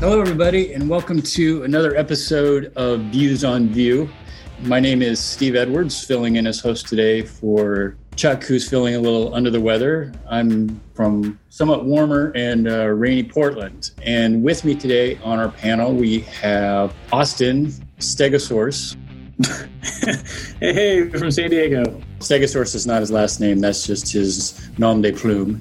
Hello, everybody, and welcome to another episode of Views on Vue. My name is Steve Edwards, filling in as host today for Chuck, who's feeling a little under the weather. I'm from somewhat warmer and uh, rainy Portland. And with me today on our panel, we have Austin Stegosaurus. hey, hey, from San Diego. Stegosaurus is not his last name, that's just his nom de plume.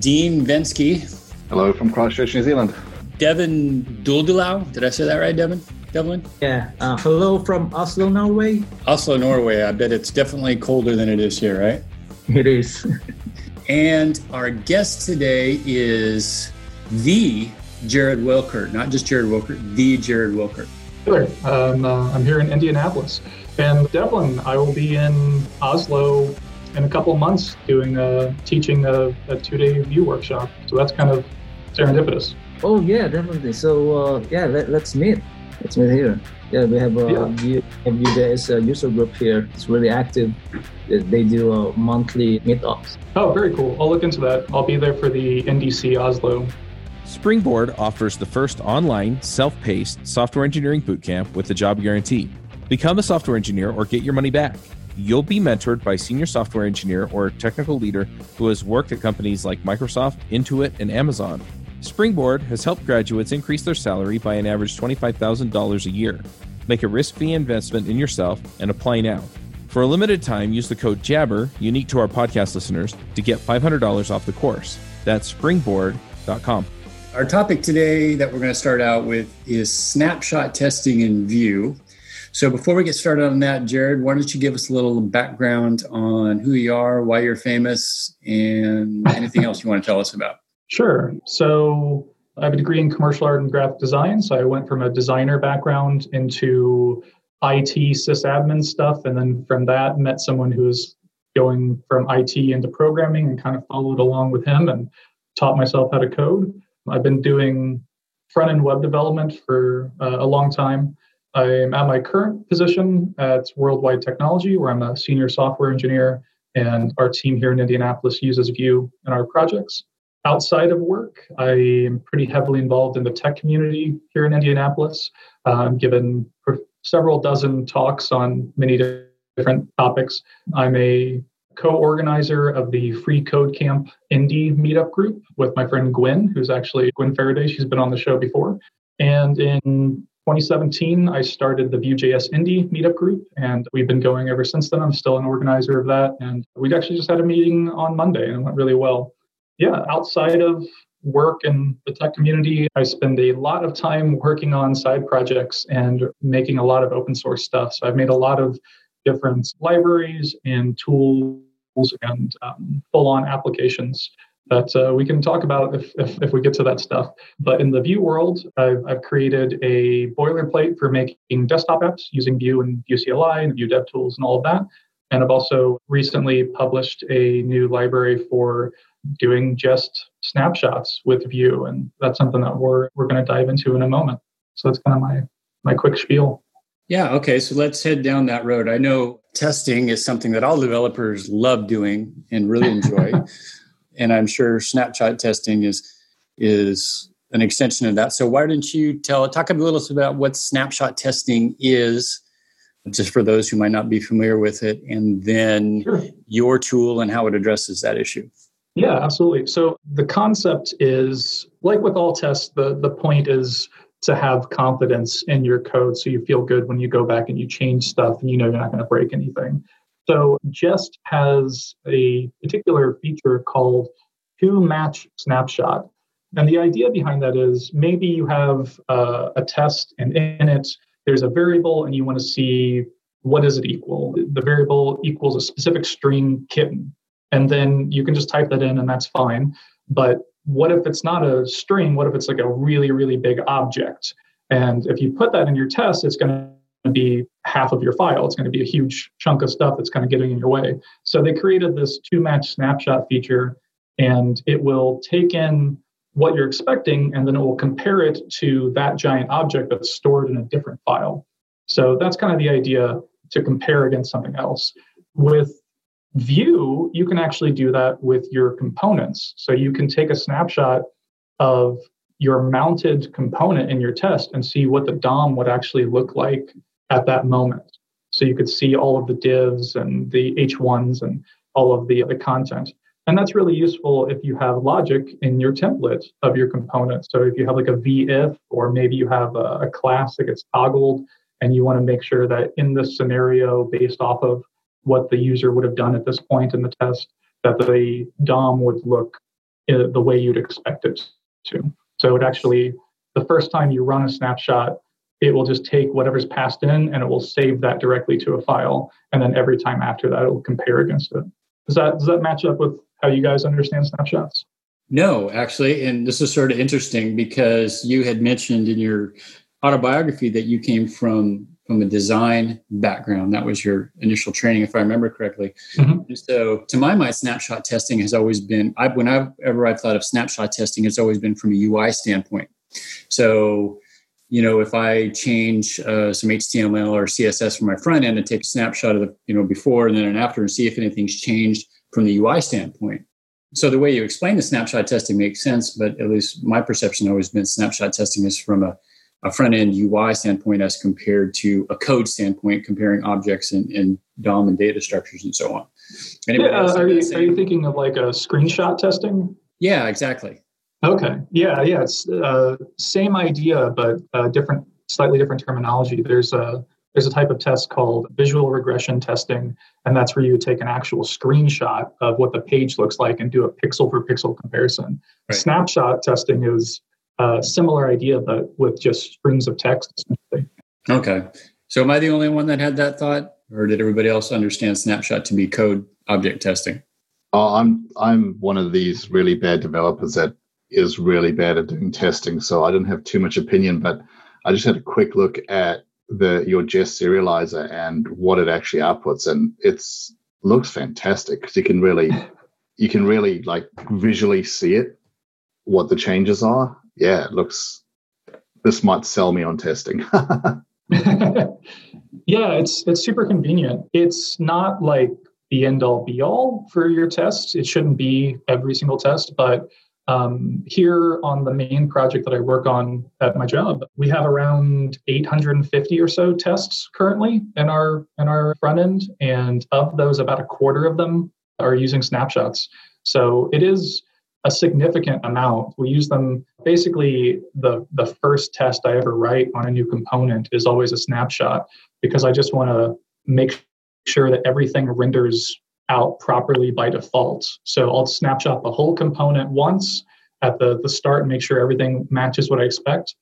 Dean Venski. Hello from Christchurch, New Zealand. Devin Duldulao. Did I say that right, Devin? Devlin? Yeah. Uh, hello from Oslo, Norway. Oslo, Norway. I bet it's definitely colder than it is here, right? It is. and our guest today is the Jared Wilcurt, not just Jared Wilcurt, the Jared Wilcurt. Sure. Um, uh, I'm here in Indianapolis. And Devlin, I will be in Oslo in a couple months doing a, teaching a, a two-day Vue workshop. So that's kind of serendipitous. Oh yeah, definitely. So uh, yeah, let, us meet. Let's meet here. Yeah, we have a yeah. Vue, Vue.js uh, user group here. It's really active. They do uh, monthly meetups. Oh, very cool. I'll look into that. I'll be there for the NDC Oslo. Springboard offers the first online, self-paced software engineering bootcamp with a job guarantee. Become a software engineer or get your money back. You'll be mentored by a senior software engineer or technical leader who has worked at companies like Microsoft, Intuit, and Amazon. Springboard has helped graduates increase their salary by an average $25,000 a year. Make a risk free investment in yourself and apply now. For a limited time, use the code JABBER, unique to our podcast listeners, to get $500 off the course. That's springboard.com. Our topic today that we're going to start out with is snapshot testing in Vue. So before we get started on that, Jared, why don't you give us a little background on who you are, why you're famous, and anything else you want to tell us about? Sure. So I have a degree in commercial art and graphic design. So I went from a designer background into IT sysadmin stuff. And then from that, met someone who was going from IT into programming and kind of followed along with him and taught myself how to code. I've been doing front end web development for uh, a long time. I'm at my current position at Worldwide Technology, where I'm a senior software engineer, and our team here in Indianapolis uses Vue in our projects. Outside of work, I am pretty heavily involved in the tech community here in Indianapolis. Uh, I'm given several dozen talks on many different topics. I'm a co-organizer of the Free Code Camp Indie meetup group with my friend Gwen, who's actually Gwen Faraday. She's been on the show before. And in 2017, I started the Vue.js Indie meetup group, and we've been going ever since then. I'm still an organizer of that. And we actually just had a meeting on Monday, and it went really well yeah, outside of work and the tech community, I spend a lot of time working on side projects and making a lot of open source stuff. So I've made a lot of different libraries and tools and um, full on applications that uh, we can talk about if, if, if, we get to that stuff. But in the Vue world, I've, I've created a boilerplate for making desktop apps using Vue and Vue CLI and Vue DevTools and all of that. And I've also recently published a new library for doing just snapshots with Vue, and that's something that we're we're going to dive into in a moment. So that's kind of my my quick spiel. Yeah. Okay. So let's head down that road. I know testing is something that all developers love doing and really enjoy, and I'm sure snapshot testing is is an extension of that. So why don't you tell talk a little bit about what snapshot testing is? just for those who might not be familiar with it, and then sure. your tool and how it addresses that issue. Yeah, absolutely. So the concept is like with all tests, the, the point is to have confidence in your code so you feel good when you go back and you change stuff and you know you're not going to break anything. So Jest has a particular feature called to match snapshot. And the idea behind that is maybe you have uh, a test and in it there's a variable and you want to see what does it equal. The variable equals a specific string kitten and then you can just type that in and that's fine. But what if it's not a string? What if it's like a really really big object? And if you put that in your test it's going to be half of your file. It's going to be a huge chunk of stuff that's kind of getting in your way. So they created this to match snapshot feature and it will take in what you're expecting and then it will compare it to that giant object that's stored in a different file. So that's kind of the idea to compare against something else. With Vue, you can actually do that with your components. So you can take a snapshot of your mounted component in your test and see what the DOM would actually look like at that moment. So you could see all of the divs and the H1s and all of the, the content. And that's really useful if you have logic in your template of your component. So if you have like a v-if, or maybe you have a, a class that gets toggled, and you want to make sure that in this scenario, based off of what the user would have done at this point in the test, that the DOM would look uh, the way you'd expect it to. So it actually, the first time you run a snapshot, it will just take whatever's passed in and it will save that directly to a file. And then every time after that, it will compare against it. Does that does that match up with how you guys understand snapshots? No, actually, and this is sort of interesting because you had mentioned in your autobiography that you came from from a design background. That was your initial training, if I remember correctly. Mm-hmm. so, to my mind, snapshot testing has always been. I, whenever I've thought of snapshot testing, it's always been from a UI standpoint. So, you know, if I change uh, some HTML or CSS from my front end and take a snapshot of the, you know, before and then and after and see if anything's changed from the UI standpoint. So the way you explain the snapshot testing makes sense, but at least my perception always been snapshot testing is from a a front end UI standpoint as compared to a code standpoint, comparing objects and, and DOM and data structures and so on. yeah, uh, are, you, are you thinking of like a screenshot testing? Yeah, exactly. Okay. Yeah, yeah. It's uh, same idea, but uh, different, slightly different terminology. There's a there's a type of test called visual regression testing, and that's where you take an actual screenshot of what the page looks like and do a pixel for pixel comparison. Right. Snapshot testing is a similar idea, but with just strings of text. Okay. So am I the only one that had that thought, or did everybody else understand snapshot to be code object testing? Oh, I'm I'm one of these really bad developers that is really bad at doing testing, so I didn't have too much opinion. But I just had a quick look at the your Jest serializer and what it actually outputs, and it's looks fantastic because you can really you can really like visually see it what the changes are yeah, it looks. This might sell me on testing. yeah, it's it's super convenient. It's not like the end all be all for your tests. It shouldn't be every single test, but um, here on the main project that I work on at my job, we have around 850 or so tests currently in our in our front end, and of those, about a quarter of them are using snapshots. So it is a significant amount. We use them basically the the first test I ever write on a new component is always a snapshot because I just want to make sure that everything renders out properly by default. So I'll snapshot the whole component once at the, the start and make sure everything matches what I expect.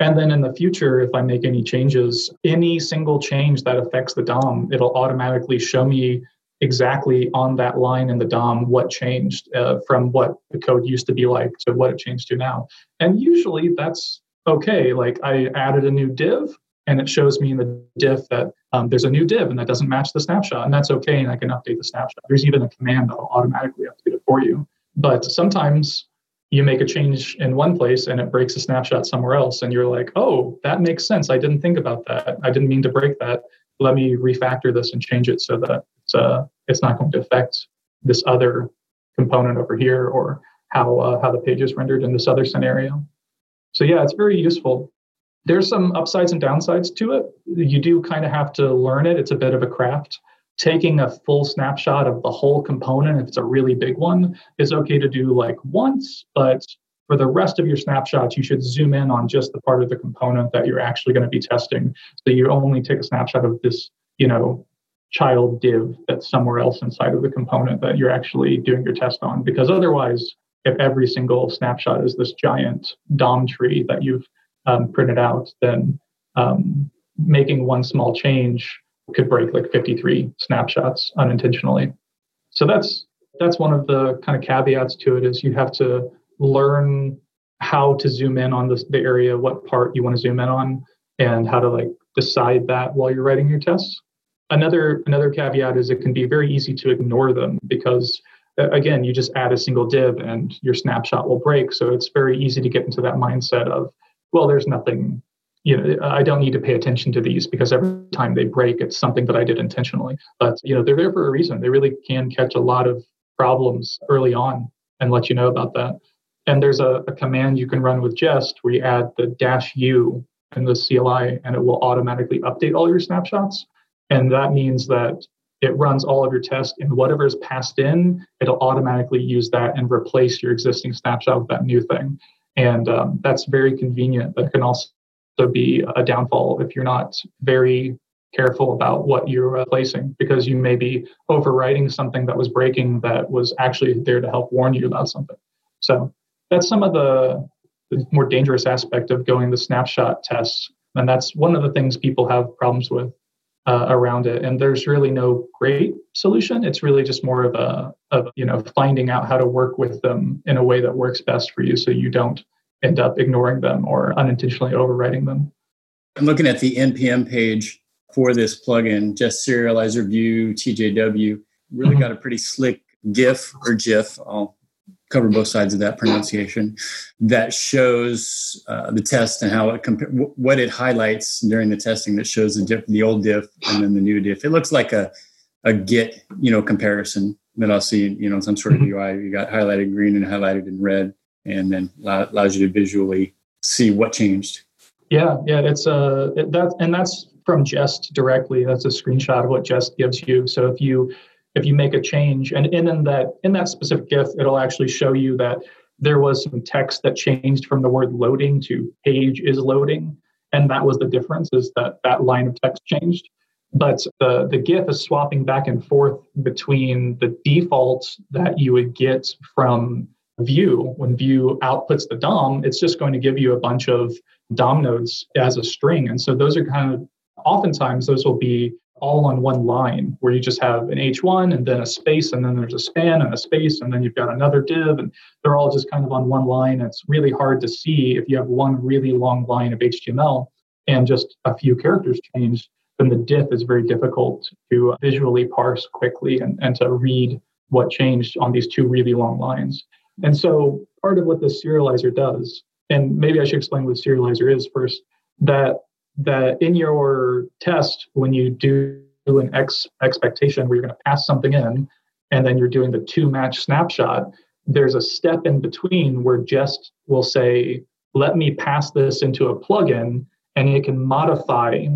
And then in the future, if I make any changes, any single change that affects the DOM, it'll automatically show me exactly on that line in the DOM what changed uh, from what the code used to be like to what it changed to now. And usually that's okay. Like I added a new div and it shows me in the diff that um, there's a new div and that doesn't match the snapshot and that's okay and I can update the snapshot. There's even a command that'll automatically update it for you. But sometimes you make a change in one place and it breaks a snapshot somewhere else and you're like, oh, that makes sense. I didn't think about that. I didn't mean to break that. Let me refactor this and change it so that uh, it's not going to affect this other component over here or how uh, how the page is rendered in this other scenario. So yeah, it's very useful. There's some upsides and downsides to it. You do kind of have to learn it. It's a bit of a craft. Taking a full snapshot of the whole component, if it's a really big one, is okay to do like once, but for the rest of your snapshots, you should zoom in on just the part of the component that you're actually going to be testing. So you only take a snapshot of this, you know, child div that's somewhere else inside of the component that you're actually doing your test on. Because otherwise, if every single snapshot is this giant DOM tree that you've um, printed out, then um, making one small change could break like 53 snapshots unintentionally. So that's that's one of the kind of caveats to it is you have to learn how to zoom in on this, the area, what part you want to zoom in on, and how to like decide that while you're writing your tests another another caveat is it can be very easy to ignore them because uh, again you just add a single div and your snapshot will break. So it's very easy to get into that mindset of well there's nothing you know i don't need to pay attention to these because every time they break it's something that i did intentionally. But you know they're there for a reason. They really can catch a lot of problems early on and let you know about that. And there's a, a command you can run with Jest where you add the dash U in the CLI and it will automatically update all your snapshots. And that means that it runs all of your tests and whatever is passed in, it'll automatically use that and replace your existing snapshot with that new thing. And um, that's very convenient, but it can also be a downfall if you're not very careful about what you're replacing because you may be overwriting something that was breaking that was actually there to help warn you about something. So that's some of the, the more dangerous aspect of going the snapshot tests. And that's one of the things people have problems with uh, around it. And there's really no great solution. It's really just more of a, of, you know, finding out how to work with them in a way that works best for you so you don't end up ignoring them or unintentionally overwriting them. I'm looking at the NPM page for this plugin, Jest Serializer Vue TJW. Really mm-hmm. got a pretty slick GIF or GIF. I'll cover both sides of that pronunciation that shows uh, the test and how it compa- what it highlights during the testing that shows the diff, the old diff and then the new diff. It looks like a a git you know comparison that I'll see you know some sort of UI. You got highlighted green and highlighted in red, and then allows you to visually see what changed. Yeah, yeah, it's uh that and that's from Jest directly. That's a screenshot of what Jest gives you. So if you if you make a change and, in that in that specific GIF, it'll actually show you that there was some text that changed from the word loading to page is loading. And that was the difference is that that line of text changed. But the, the GIF is swapping back and forth between the defaults that you would get from Vue. When Vue outputs the DOM, it's just going to give you a bunch of DOM nodes as a string. And so those are kind of oftentimes those will be all on one line where you just have an H1 and then a space and then there's a span and a space and then you've got another div and they're all just kind of on one line. It's really hard to see if you have one really long line of HTML and just a few characters changed, then the diff is very difficult to visually parse quickly and, and to read what changed on these two really long lines. And so part of what the serializer does, and maybe I should explain what serializer is first, that that in your test, when you do an X expectation where you're going to pass something in, and then you're doing the to match snapshot, there's a step in between where Jest will say, let me pass this into a plugin, and it can modify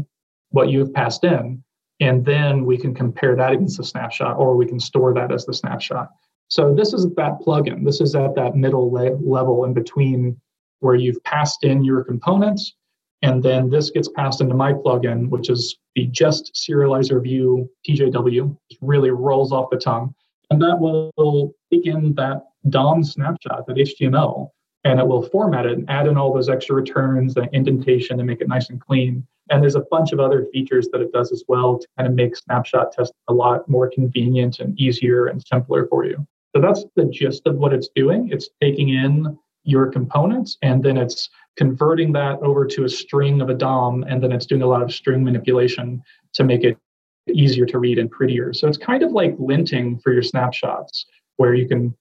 what you've passed in. And then we can compare that against the snapshot, or we can store that as the snapshot. So this is that plugin. This is at that middle le- level in between where you've passed in your components and then this gets passed into my plugin, which is the Jest Serializer Vue TJW. It really rolls off the tongue. And that will take in that DOM snapshot, that HTML, and it will format it and add in all those extra returns, the indentation, and make it nice and clean. And there's a bunch of other features that it does as well to kind of make snapshot testing a lot more convenient and easier and simpler for you. So that's the gist of what it's doing. It's taking in your components and then it's converting that over to a string of a DOM, and then it's doing a lot of string manipulation to make it easier to read and prettier. So it's kind of like linting for your snapshots, where you can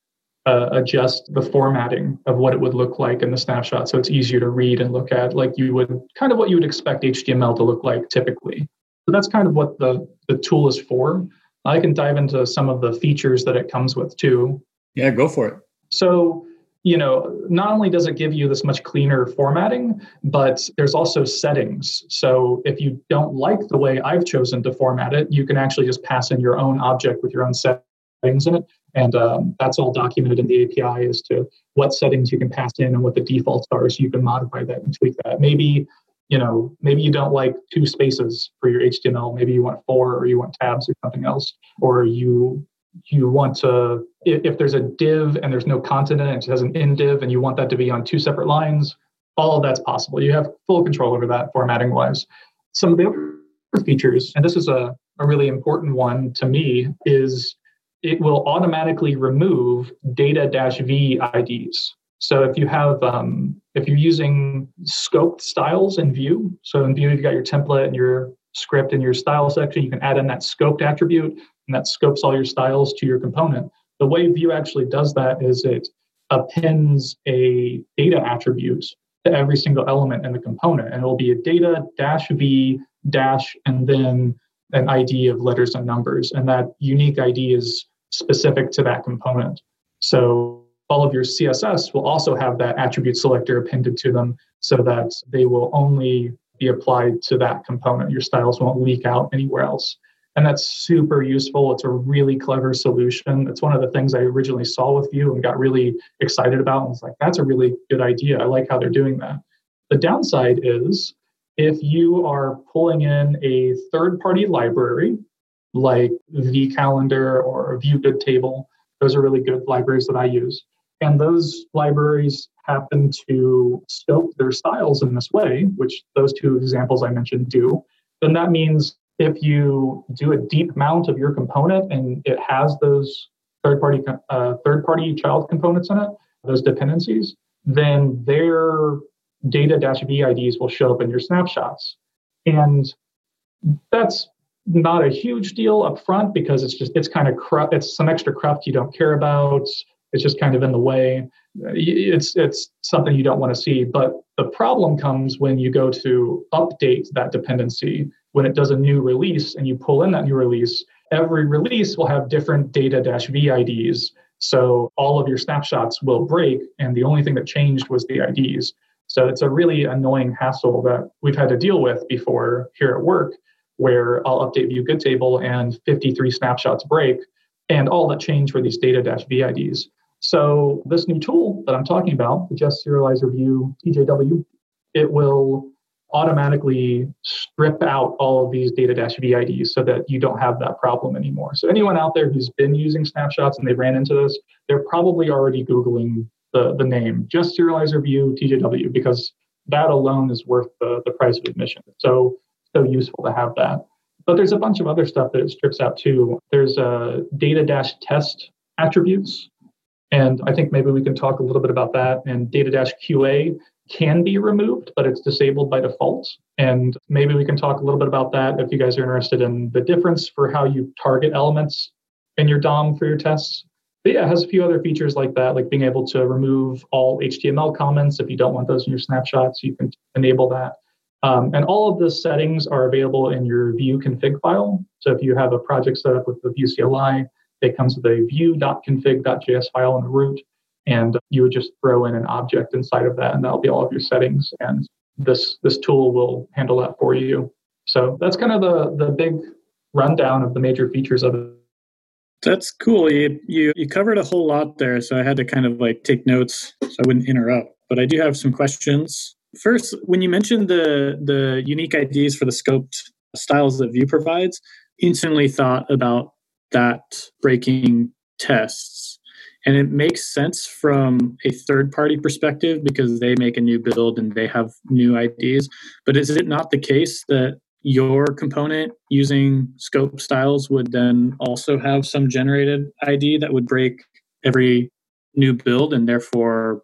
uh, adjust the formatting of what it would look like in the snapshot so it's easier to read and look at like you would kind of what you would expect html to look like typically. So that's kind of what the, the tool is for. I can dive into some of the features that it comes with too. Yeah go for it. So you know, not only does it give you this much cleaner formatting, but there's also settings. So if you don't like the way I've chosen to format it, you can actually just pass in your own object with your own settings in it. And um, that's all documented in the API as to what settings you can pass in and what the defaults are. So you can modify that and tweak that. Maybe, you know, maybe you don't like two spaces for your HTML. Maybe you want four or you want tabs or something else. Or you you want to if there's a div and there's no content in it, it has an in div and you want that to be on two separate lines, all of that's possible. You have full control over that formatting wise. Some of the other features, and this is a, a really important one to me, is it will automatically remove data-v IDs. So if you have um, if you're using scoped styles in Vue, so in Vue you've got your template and your script and your style section, you can add in that scoped attribute and that scopes all your styles to your component. The way Vue actually does that is it appends a data attribute to every single element in the component, and it will be a data dash v dash and then an ID of letters and numbers, and that unique ID is specific to that component. So all of your CSS will also have that attribute selector appended to them so that they will only be applied to that component. Your styles won't leak out anywhere else. And that's super useful. It's a really clever solution. It's one of the things I originally saw with Vue and got really excited about and was like, that's a really good idea. I like how they're doing that. The downside is if you are pulling in a third party library like vCalendar or Vue Good Table, those are really good libraries that I use. And those libraries happen to scope their styles in this way, which those two examples I mentioned do, then that means if you do a deep mount of your component and it has those third party uh, third party child components in it, those dependencies, then their data v IDs will show up in your snapshots. And that's not a huge deal up front because it's just it's kind of cru- it's some extra cruft you don't care about. It's just kind of in the way. It's it's something you don't want to see. But the problem comes when you go to update that dependency when it does a new release and you pull in that new release. Every release will have different data-v IDs. So all of your snapshots will break, and the only thing that changed was the IDs. So it's a really annoying hassle that we've had to deal with before here at work, where I'll update Vue Good Table and 53 snapshots break, and all that changed were these data-v IDs. So this new tool that I'm talking about, the Jest Serializer Vue TJW, it will automatically strip out all of these data-v IDs so that you don't have that problem anymore. So anyone out there who's been using snapshots and they ran into this, they're probably already Googling the, the name, Jest Serializer Vue TJW, because that alone is worth the, the price of admission. So, so useful to have that. But there's a bunch of other stuff that it strips out too. There's uh, a data dash test attributes. And I think maybe we can talk a little bit about that. And data dash QA can be removed, but it's disabled by default. And maybe we can talk a little bit about that if you guys are interested in the difference for how you target elements in your DOM for your tests. But yeah, it has a few other features like that, like being able to remove all HTML comments. If you don't want those in your snapshots, you can enable that. Um, and all of the settings are available in your Vue config file. So if you have a project set up with the Vue CLI, it comes with a vue.config.js file in the root. And you would just throw in an object inside of that, and that'll be all of your settings. And this this tool will handle that for you. So that's kind of the the big rundown of the major features of it. That's cool. You, you you covered a whole lot there, so I had to kind of like take notes so I wouldn't interrupt. But I do have some questions. First, when you mentioned the the unique IDs for the scoped styles that Vue provides, instantly thought about that breaking tests. And it makes sense from a third party perspective because they make a new build and they have new IDs. But is it not the case that your component using scope styles would then also have some generated ID that would break every new build and therefore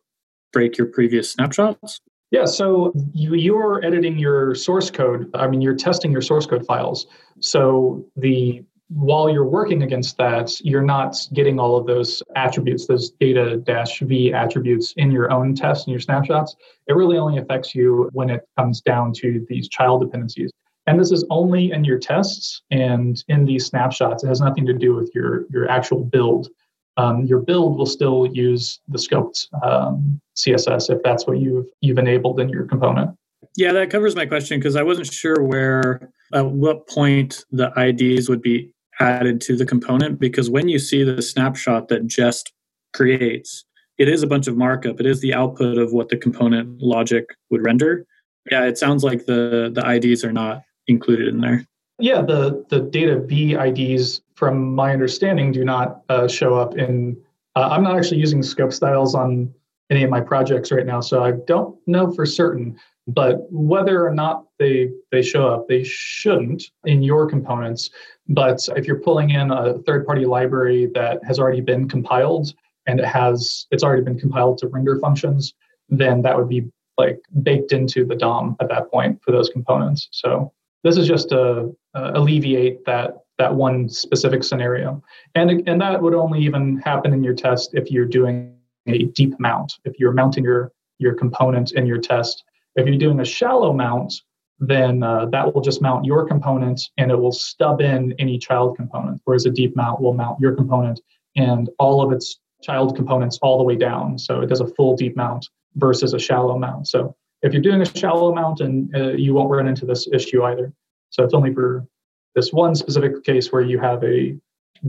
break your previous snapshots? Yeah, so you, you're editing your source code. I mean, you're testing your source code files. So the while you're working against that, you're not getting all of those attributes, those data dash V attributes in your own tests and your snapshots. It really only affects you when it comes down to these child dependencies. And this is only in your tests and in these snapshots. It has nothing to do with your, your actual build. Um, your build will still use the scoped um, CSS if that's what you've you've enabled in your component. Yeah, that covers my question because I wasn't sure where at what point the IDs would be added to the component because when you see the snapshot that Jest creates, it is a bunch of markup. It is the output of what the component logic would render. Yeah, it sounds like the the IDs are not included in there. Yeah, the the data v IDs, from my understanding, do not uh, show up in. Uh, I'm not actually using scope styles on any of my projects right now, so I don't know for certain. But whether or not they they show up, they shouldn't in your components. But if you're pulling in a third party library that has already been compiled and it has it's already been compiled to render functions, then that would be like baked into the DOM at that point for those components. So this is just to uh, alleviate that that one specific scenario, and and that would only even happen in your test if you're doing a deep mount. If you're mounting your your component in your test, if you're doing a shallow mount, then uh, that will just mount your component and it will stub in any child component, whereas a deep mount will mount your component and all of its child components all the way down. So it does a full deep mount versus a shallow mount. So if you're doing a shallow mount, and uh, you won't run into this issue either. So it's only for this one specific case where you have a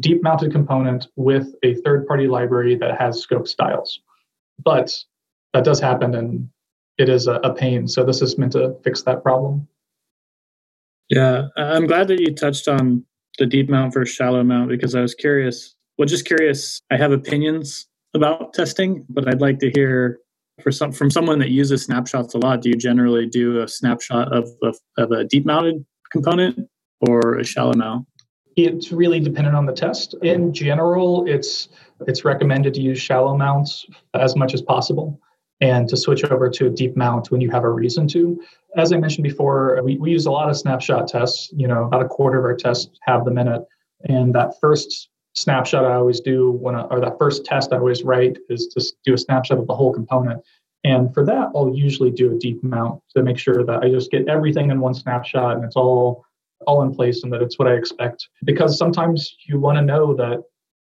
deep mounted component with a third party library that has scope styles. But that does happen and it is a, a pain. So this is meant to fix that problem. Yeah, I'm glad that you touched on the deep mount versus shallow mount because I was curious. Well, just curious. I have opinions about testing, but I'd like to hear for some from someone that uses snapshots a lot. Do you generally do a snapshot of of, of a deep mounted component or a shallow mount? It's really dependent on the test. In general, it's it's recommended to use shallow mounts as much as possible and to switch over to a deep mount when you have a reason to. As I mentioned before, we, we use a lot of snapshot tests. You know, about a quarter of our tests have them in it. And that first snapshot I always do when, I, or that first test I always write is to do a snapshot of the whole component. And for that, I'll usually do a deep mount to make sure that I just get everything in one snapshot and it's all all in place and that it's what I expect. Because sometimes you want to know that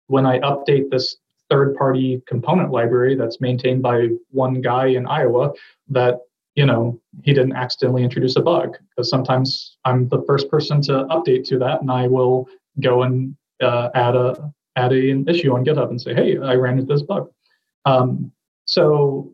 when I update this third party component library that's maintained by one guy in Iowa, that you know he didn't accidentally introduce a bug. Because sometimes i'm the first person to update to that and i will go and uh, add a add a, an issue on github and say hey i ran into this bug. Um, so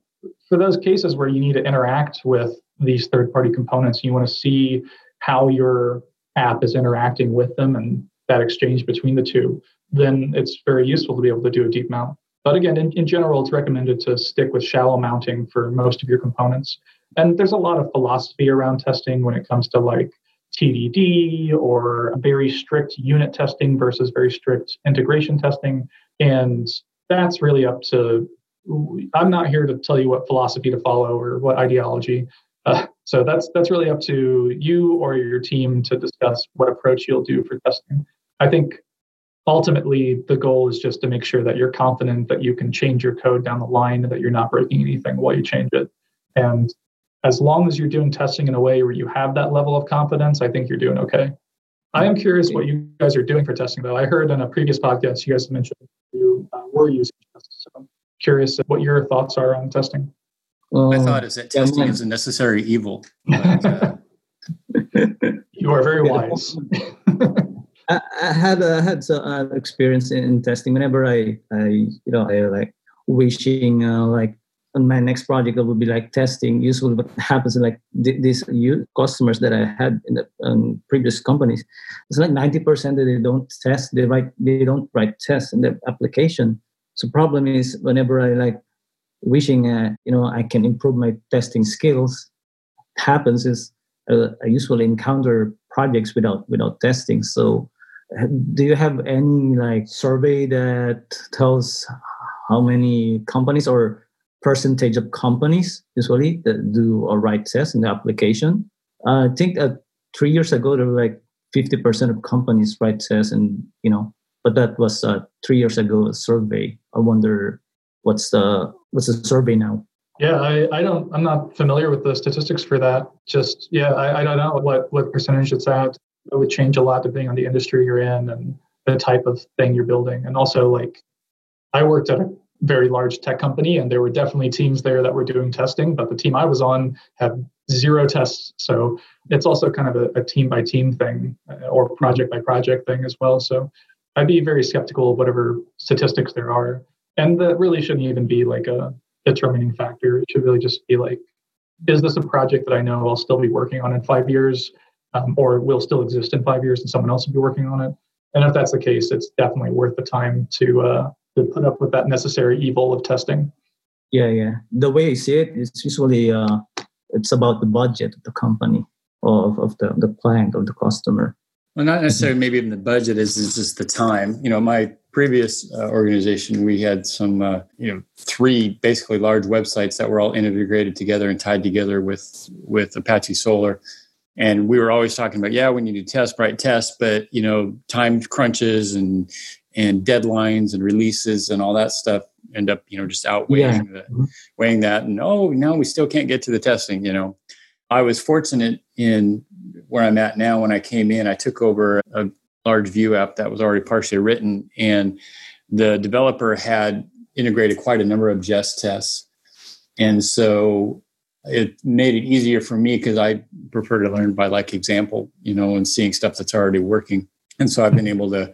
for those cases where you need to interact with these third party components you want to see how your app is interacting with them and that exchange between the two then it's very useful to be able to do a deep mount but again in, in general it's recommended to stick with shallow mounting for most of your components and there's a lot of philosophy around testing when it comes to like TDD or very strict unit testing versus very strict integration testing. And that's really up to, I'm not here to tell you what philosophy to follow or what ideology. Uh, so that's that's really up to you or your team to discuss what approach you'll do for testing. I think ultimately the goal is just to make sure that you're confident that you can change your code down the line that you're not breaking anything while you change it. And as long as you're doing testing in a way where you have that level of confidence, I think you're doing okay. I am curious what you guys are doing for testing, though. I heard in a previous podcast you guys mentioned you uh, were using tests. So I'm curious what your thoughts are on testing. My thought is that testing is a necessary evil. But, uh... you are very wise. I, I, had a, had uh, experience in testing. Whenever I, I you know, I like wishing uh, like on my next project it will be like testing usually what happens like these customers that i had in the um, previous companies it's like 90% that they don't test they write they don't write tests in the application so problem is whenever i like wishing uh, you know i can improve my testing skills happens is uh, i usually encounter projects without without testing so uh, do you have any like survey that tells how many companies or percentage of companies usually that do a write test in the application. Uh, I think that three years ago there were like 50% of companies write tests and you know but that was uh, three years ago a survey. I wonder what's the what's the survey now? Yeah I, I don't i'm not familiar with the statistics for that. Just yeah I, I don't know what what percentage it's at it would change a lot depending on the industry you're in and the type of thing you're building and also like i worked at a very large tech company, and there were definitely teams there that were doing testing, but the team I was on had zero tests. So it's also kind of a, a team by team thing uh, or project by project thing as well. So I'd be very skeptical of whatever statistics there are. And that really shouldn't even be like a determining factor. It should really just be like, is this a project that I know I'll still be working on in five years um, or will still exist in five years and someone else will be working on it? And if that's the case, it's definitely worth the time to uh, to put up with that necessary evil of testing. Yeah, yeah. The way I see it, it is usually uh, it's about the budget of the company of, of the, the client of the customer. Well, not necessarily maybe even the budget is, is just the time. You know, my previous uh, organization, we had some, uh, you know, three basically large websites that were all integrated together and tied together with with Apache Solr. And we were always talking about, yeah, we need to test, write tests, but you know, time crunches and and deadlines and releases and all that stuff end up you know just outweighing yeah. the, mm-hmm. weighing that and oh no we still can't get to the testing you know i was fortunate in where i'm at now when i came in i took over a large Vue app that was already partially written and the developer had integrated quite a number of jest tests. And so it made it easier for me because I prefer to learn by like example, you know, and seeing stuff that's already working. And so I've been able to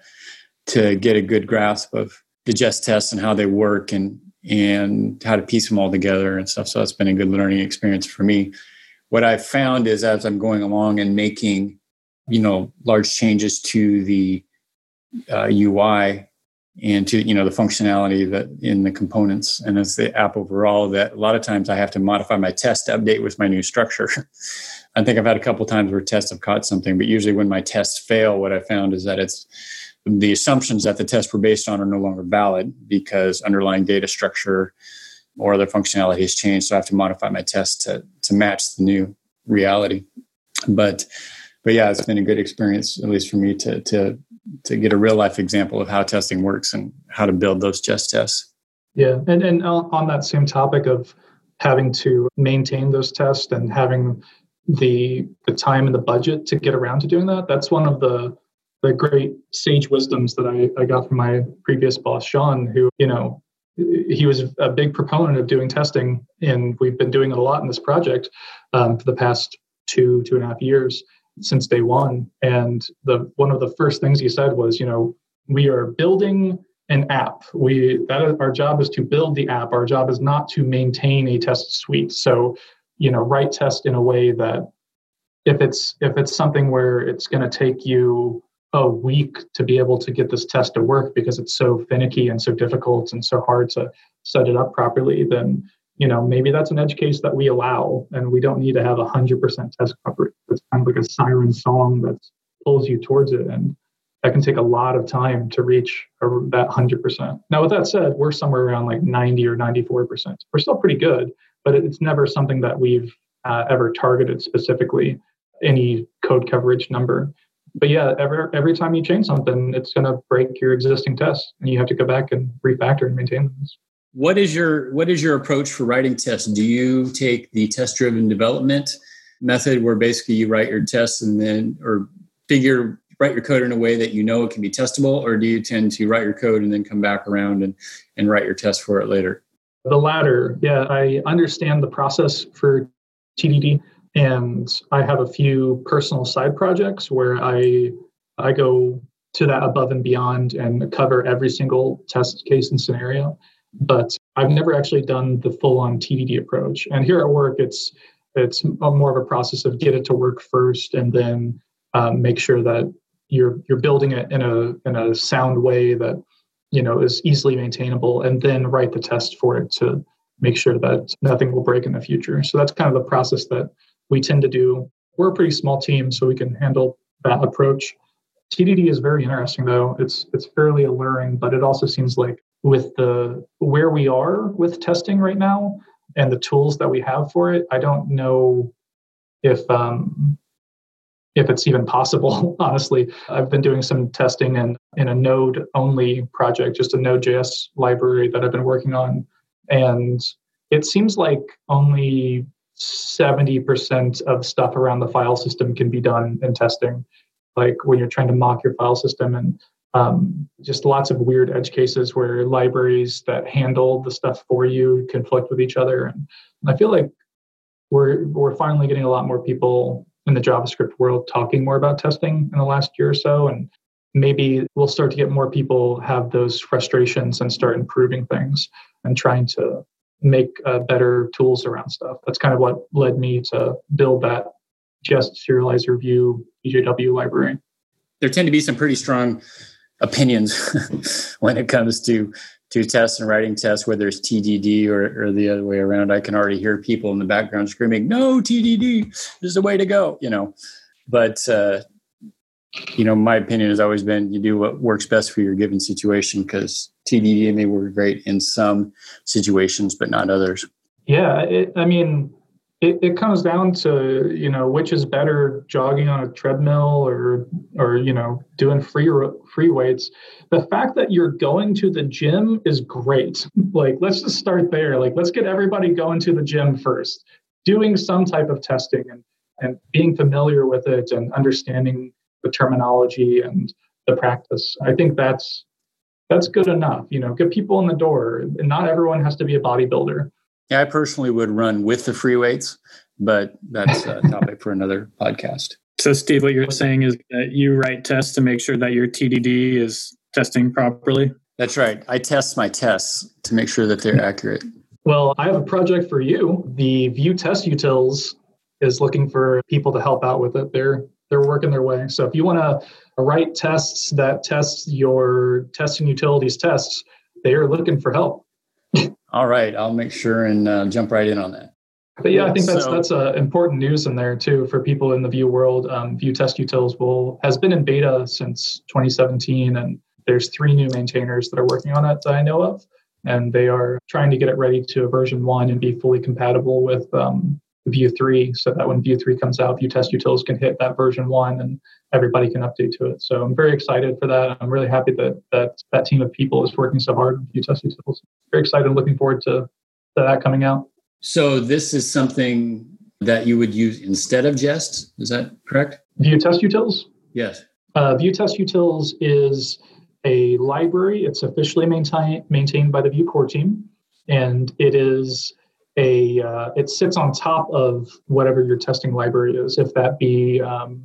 to get a good grasp of the jest tests and how they work and and how to piece them all together and stuff. So that's been a good learning experience for me. What I've found is as I'm going along and making, you know, large changes to the uh, UI and to you know the functionality that in the components. And as the app overall that a lot of times i have to modify my test to update with my new structure. I think i've had a couple times where tests have caught something but usually when my tests fail what i found is that it's the assumptions that the tests were based on are no longer valid because underlying data structure or other functionality has changed. So i have to modify my test to to match the new reality. But but yeah it's been a good experience at least for me to to to get a real life example of how testing works and how to build those jest tests. Yeah, and and on that same topic of having to maintain those tests and having the the time and the budget to get around to doing that, that's one of the the great sage wisdoms that I, I got from my previous boss, Sean, who, you know, he was a big proponent of doing testing, and we've been doing it a lot in this project um, for the past two, two and a half years since day one. And the one of the first things he said was, you know, we are building an app. We that is, our job is to build the app. Our job is not to maintain a test suite. So, you know, write test in a way that if it's if it's something where it's going to take you a week to be able to get this test to work because it's so finicky and so difficult and so hard to set it up properly, then you know, maybe that's an edge case that we allow, and we don't need to have hundred percent test coverage. It's kind of like a siren song that pulls you towards it, and that can take a lot of time to reach that hundred percent. Now, with that said, we're somewhere around like ninety or ninety-four percent. We're still pretty good, but it's never something that we've uh, ever targeted specifically any code coverage number. But yeah, every every time you change something, it's going to break your existing tests, and you have to go back and refactor and maintain them what is your what is your approach for writing tests? Do you take the test driven development method where basically you write your tests and then or figure write your code in a way that you know it can be testable or do you tend to write your code and then come back around and and write your test for it later? The latter yeah. I understand the process for tdd and i have a few personal side projects where i i go to that above and beyond and cover every single test case and scenario but I've never actually done the full on TDD approach. And here at work, it's it's more of a process of get it to work first, and then um, make sure that you're you're building it in a in a sound way that you know is easily maintainable, and then write the test for it to make sure that nothing will break in the future. So that's kind of the process that we tend to do. We're a pretty small team, so we can handle that approach. TDD is very interesting, though. It's it's fairly alluring, but it also seems like with the where we are with testing right now and the tools that we have for it, I don't know if um, if it's even possible. Honestly, I've been doing some testing in in a Node only project, just a Node.js library that I've been working on, and it seems like only 70% of stuff around the file system can be done in testing like when you're trying to mock your file system and um, just lots of weird edge cases where libraries that handle the stuff for you conflict with each other. And I feel like we're we're finally getting a lot more people in the JavaScript world talking more about testing in the last year or so, and maybe we'll start to get more people have those frustrations and start improving things and trying to make uh, better tools around stuff. That's kind of what led me to build that Jest serializer Vue TJW library. There tend to be some pretty strong opinions when it comes to to tests and writing tests, whether it's TDD or, or the other way around. I can already hear people in the background screaming, "No, TDD is the way to go," you know. But uh, you know, my opinion has always been you do what works best for your given situation because TDD may work great in some situations, but not others. Yeah, it, I mean, it, it comes down to you know which is better jogging on a treadmill or or you know doing free free weights the fact that you're going to the gym is great like let's just start there like let's get everybody going to the gym first doing some type of testing and and being familiar with it and understanding the terminology and the practice i think that's that's good enough. You know, get people in the door. And not everyone has to be a bodybuilder. Yeah, I personally would run with the free weights, but that's a topic for another podcast. So, Steve, what you're saying is that you write tests to make sure that your TDD is testing properly? That's right. I test my tests to make sure that they're accurate. Well, I have a project for you. The Vue Test Utils is looking for people to help out with it. They're they're working their way. So if you want to write tests that test your testing utilities tests, they are looking for help. All right, I'll make sure and uh, jump right in on that. But yeah, I think that's so, that's uh, important news in there too for people in the Vue world. Um, Vue Test Utils will has been in beta since 2017, and there's three new maintainers that are working on it that I know of, and they are trying to get it ready to a version one and be fully compatible with um, Vue 3 so that when Vue 3 comes out, Vue Test Utils can hit that version 1 and everybody can update to it. So I'm very excited for that. I'm really happy that that, that team of people is working so hard on Vue Test Utils. Very excited and looking forward to, to that coming out. So this is something that you would use instead of Jest, is that correct? Vue Test Utils? Yes. Uh, Vue Test Utils is a library. It's officially maintain, maintained by the Vue core team, and it is a uh, it sits on top of whatever your testing library is, if that be um,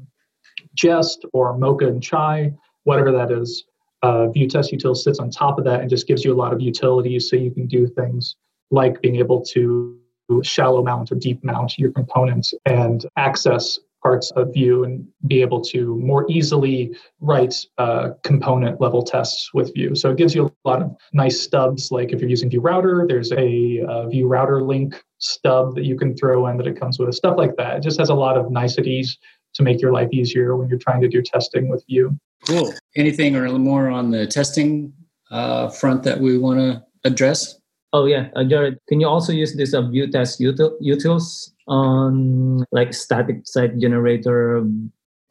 Jest or Mocha and Chai, whatever that is. Uh, Vue Test Util sits on top of that and just gives you a lot of utilities, so you can do things like being able to shallow mount or deep mount your components and access parts of Vue and be able to more easily write uh, component level tests with Vue. So it gives you a lot of nice stubs. Like if you're using Vue Router, there's a uh, Vue Router link stub that you can throw in that it comes with. Stuff like that. It just has a lot of niceties to make your life easier when you're trying to do testing with Vue. Cool. Anything or more on the testing uh, front that we want to address? Oh yeah, uh, Jared, can you also use this uh, Vue test util- utils on like static site generator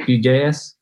Vue.js?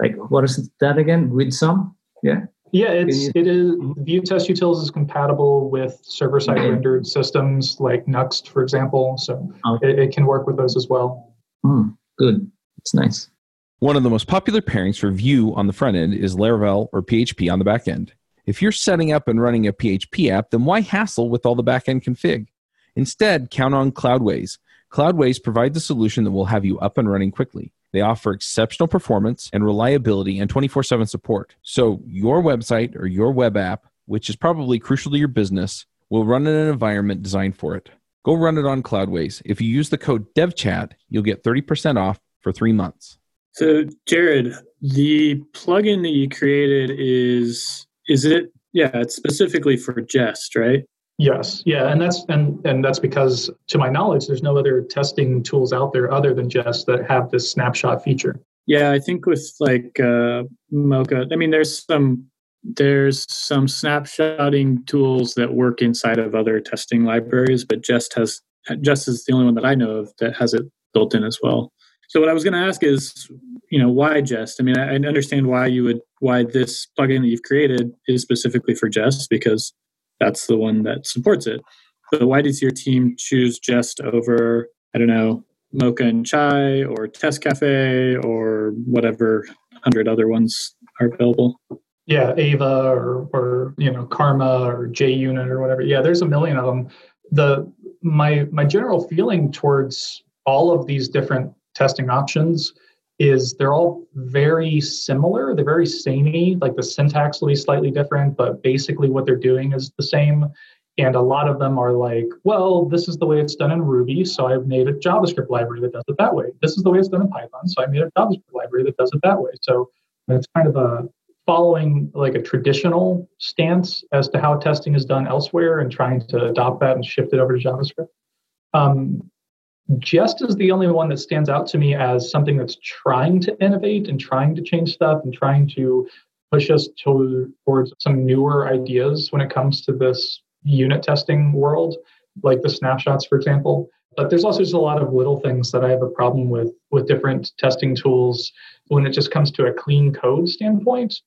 Like what is that again? Gridsome? Yeah. Yeah, it's you- it is Vue Test Utils is compatible with server side okay. rendered systems like Nuxt, for example. So okay. it, it, can work with those as well. Mm, good. It's nice. One of the most popular pairings for Vue on the front end is Laravel or PHP on the back end. If you're setting up and running a PHP app, then why hassle with all the backend config? Instead, count on Cloudways. Cloudways provides the solution that will have you up and running quickly. They offer exceptional performance and reliability and 24 7 support. So, your website or your web app, which is probably crucial to your business, will run in an environment designed for it. Go run it on Cloudways. If you use the code DevChat, you'll get 30% off for three months. So, Jared, the plugin that you created is is it yeah it's specifically for jest right yes. Yeah. And that's and and that's because to my knowledge there's no other testing tools out there other than jest that have this snapshot feature. Yeah i think with like uh mocha i mean there's some there's some snapshotting tools that work inside of other testing libraries but jest has jest is the only one that i know of that has it built in as well. So what I was going to ask is, you know, why Jest? I mean, I, understand why you would why this plugin that you've created is specifically for Jest because that's the one that supports it. But why does your team choose Jest over, I don't know, Mocha and Chai or Test Cafe or whatever hundred other ones are available? Yeah, Ava or or you know Karma or JUnit or whatever. Yeah, there's a million of them. The my my general feeling towards all of these different testing options is they're all very similar. They're very samey. Like the syntax will be slightly different, but basically what they're doing is the same. And a lot of them are like, well, this is the way it's done in Ruby, so I've made a JavaScript library that does it that way. This is the way it's done in Python, so I made a JavaScript library that does it that way. So it's kind of a following like a traditional stance as to how testing is done elsewhere and trying to adopt that and shift it over to JavaScript. Um, Jest is the only one that stands out to me as something that's trying to innovate and trying to change stuff and trying to push us to, towards some newer ideas when it comes to this unit testing world, like the snapshots, for example. But there's also just a lot of little things that I have a problem with with different testing tools when it just comes to a clean code standpoint.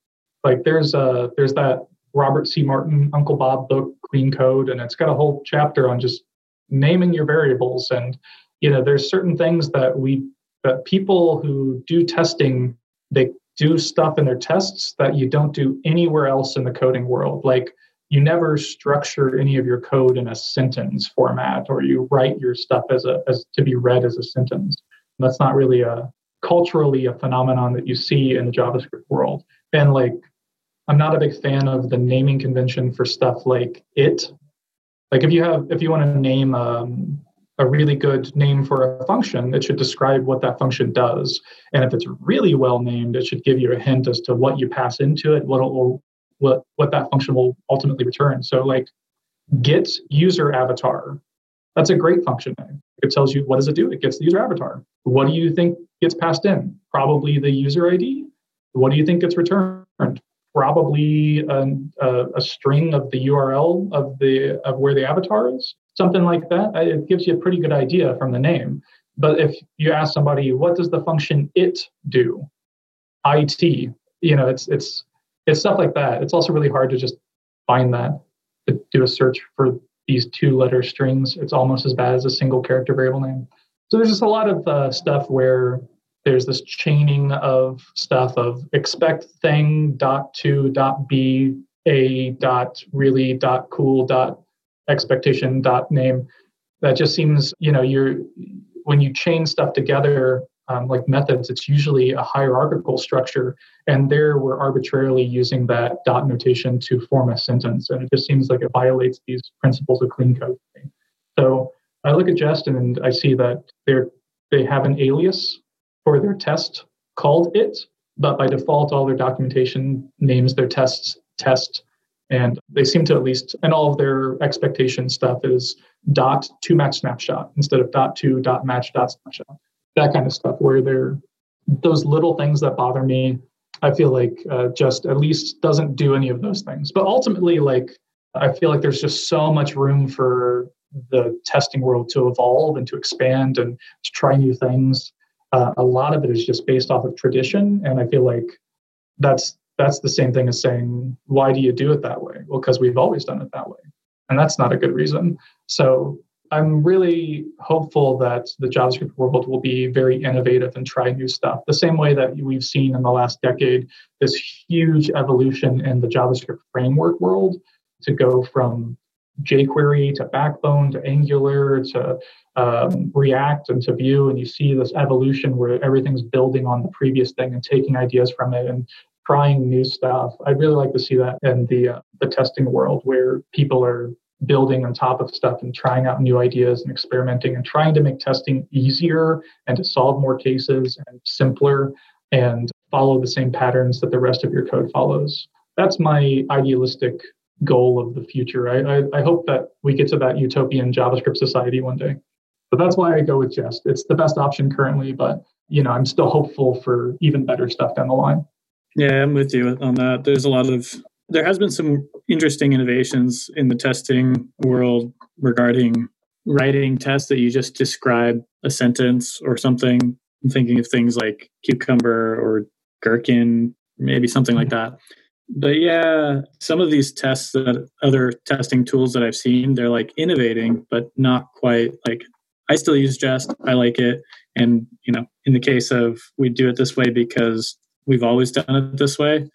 Like there's a there's that Robert C. Martin Uncle Bob book, Clean Code, and it's got a whole chapter on just naming your variables and you know there's certain things that we that people who do testing they do stuff in their tests that you don't do anywhere else in the coding world. Like you never structure any of your code in a sentence format or you write your stuff as a as to be read as a sentence. That's not really a culturally a phenomenon that you see in the JavaScript world. And like I'm not a big fan of the naming convention for stuff like it. Like if you have if you want to name um, a really good name for a function, it should describe what that function does. And if it's really well named, it should give you a hint as to what you pass into it, what will what what that function will ultimately return. So like get user avatar. That's a great function name. It tells you what does it do? It gets the user avatar. What do you think gets passed in? Probably the user ID. What do you think gets returned? Probably a, a, a string of the URL of the of where the avatar is. Something like that. It gives you a pretty good idea from the name. But if you ask somebody, what does the function it do? IT. You know, it's it's it's stuff like that. It's also really hard to just find that to do a search for these two letter strings. It's almost as bad as a single character variable name. So there's just a lot of uh, stuff where there's this chaining of stuff of expect thing dot to dot b a dot really dot cool dot expectation dot name. That just seems you know you're when you chain stuff together um, like methods, it's usually a hierarchical structure. And there we're arbitrarily using that dot notation to form a sentence. And it just seems like it violates these principles of clean code. So I look at Jest and I see that they're, they have an alias for their test called it, but by default, all their documentation names their tests test. And they seem to at least, and all of their expectation stuff is dot to match snapshot instead of dot to dot match dot snapshot. That kind of stuff where they're those little things that bother me i feel like uh, just at least doesn't do any of those things. But ultimately like i feel like there's just so much room for the testing world to evolve and to expand and to try new things. Uh, a lot of it is just based off of tradition. And i feel like that's that's the same thing as saying why do you do it that way? Well because we've always done it that way. And that's not a good reason. So I'm really hopeful that the JavaScript world will be very innovative and try new stuff. The same way that we've seen in the last decade this huge evolution in the JavaScript framework world to go from jQuery to Backbone to Angular to um, React and to Vue, and you see this evolution where everything's building on the previous thing and taking ideas from it and trying new stuff. I'd really like to see that in the uh, the testing world where people are building on top of stuff and trying out new ideas and experimenting and trying to make testing easier and to solve more cases and simpler and follow the same patterns that the rest of your code follows. That's my idealistic goal of the future. I, I, I hope that we get to that utopian JavaScript society one day. But that's why I go with Jest. It's the best option currently, but you know, I'm still hopeful for even better stuff down the line. Yeah, I'm with you on that. There's a lot of there has been some interesting innovations in the testing world regarding writing tests that you just describe a sentence or something. I'm thinking of things like cucumber or gherkin, maybe something like that. But yeah, some of these tests that other testing tools that I've seen, they're like innovating, but not quite like I still use Jest. I like it. And, you know, in the case of we do it this way because we've always done it this way,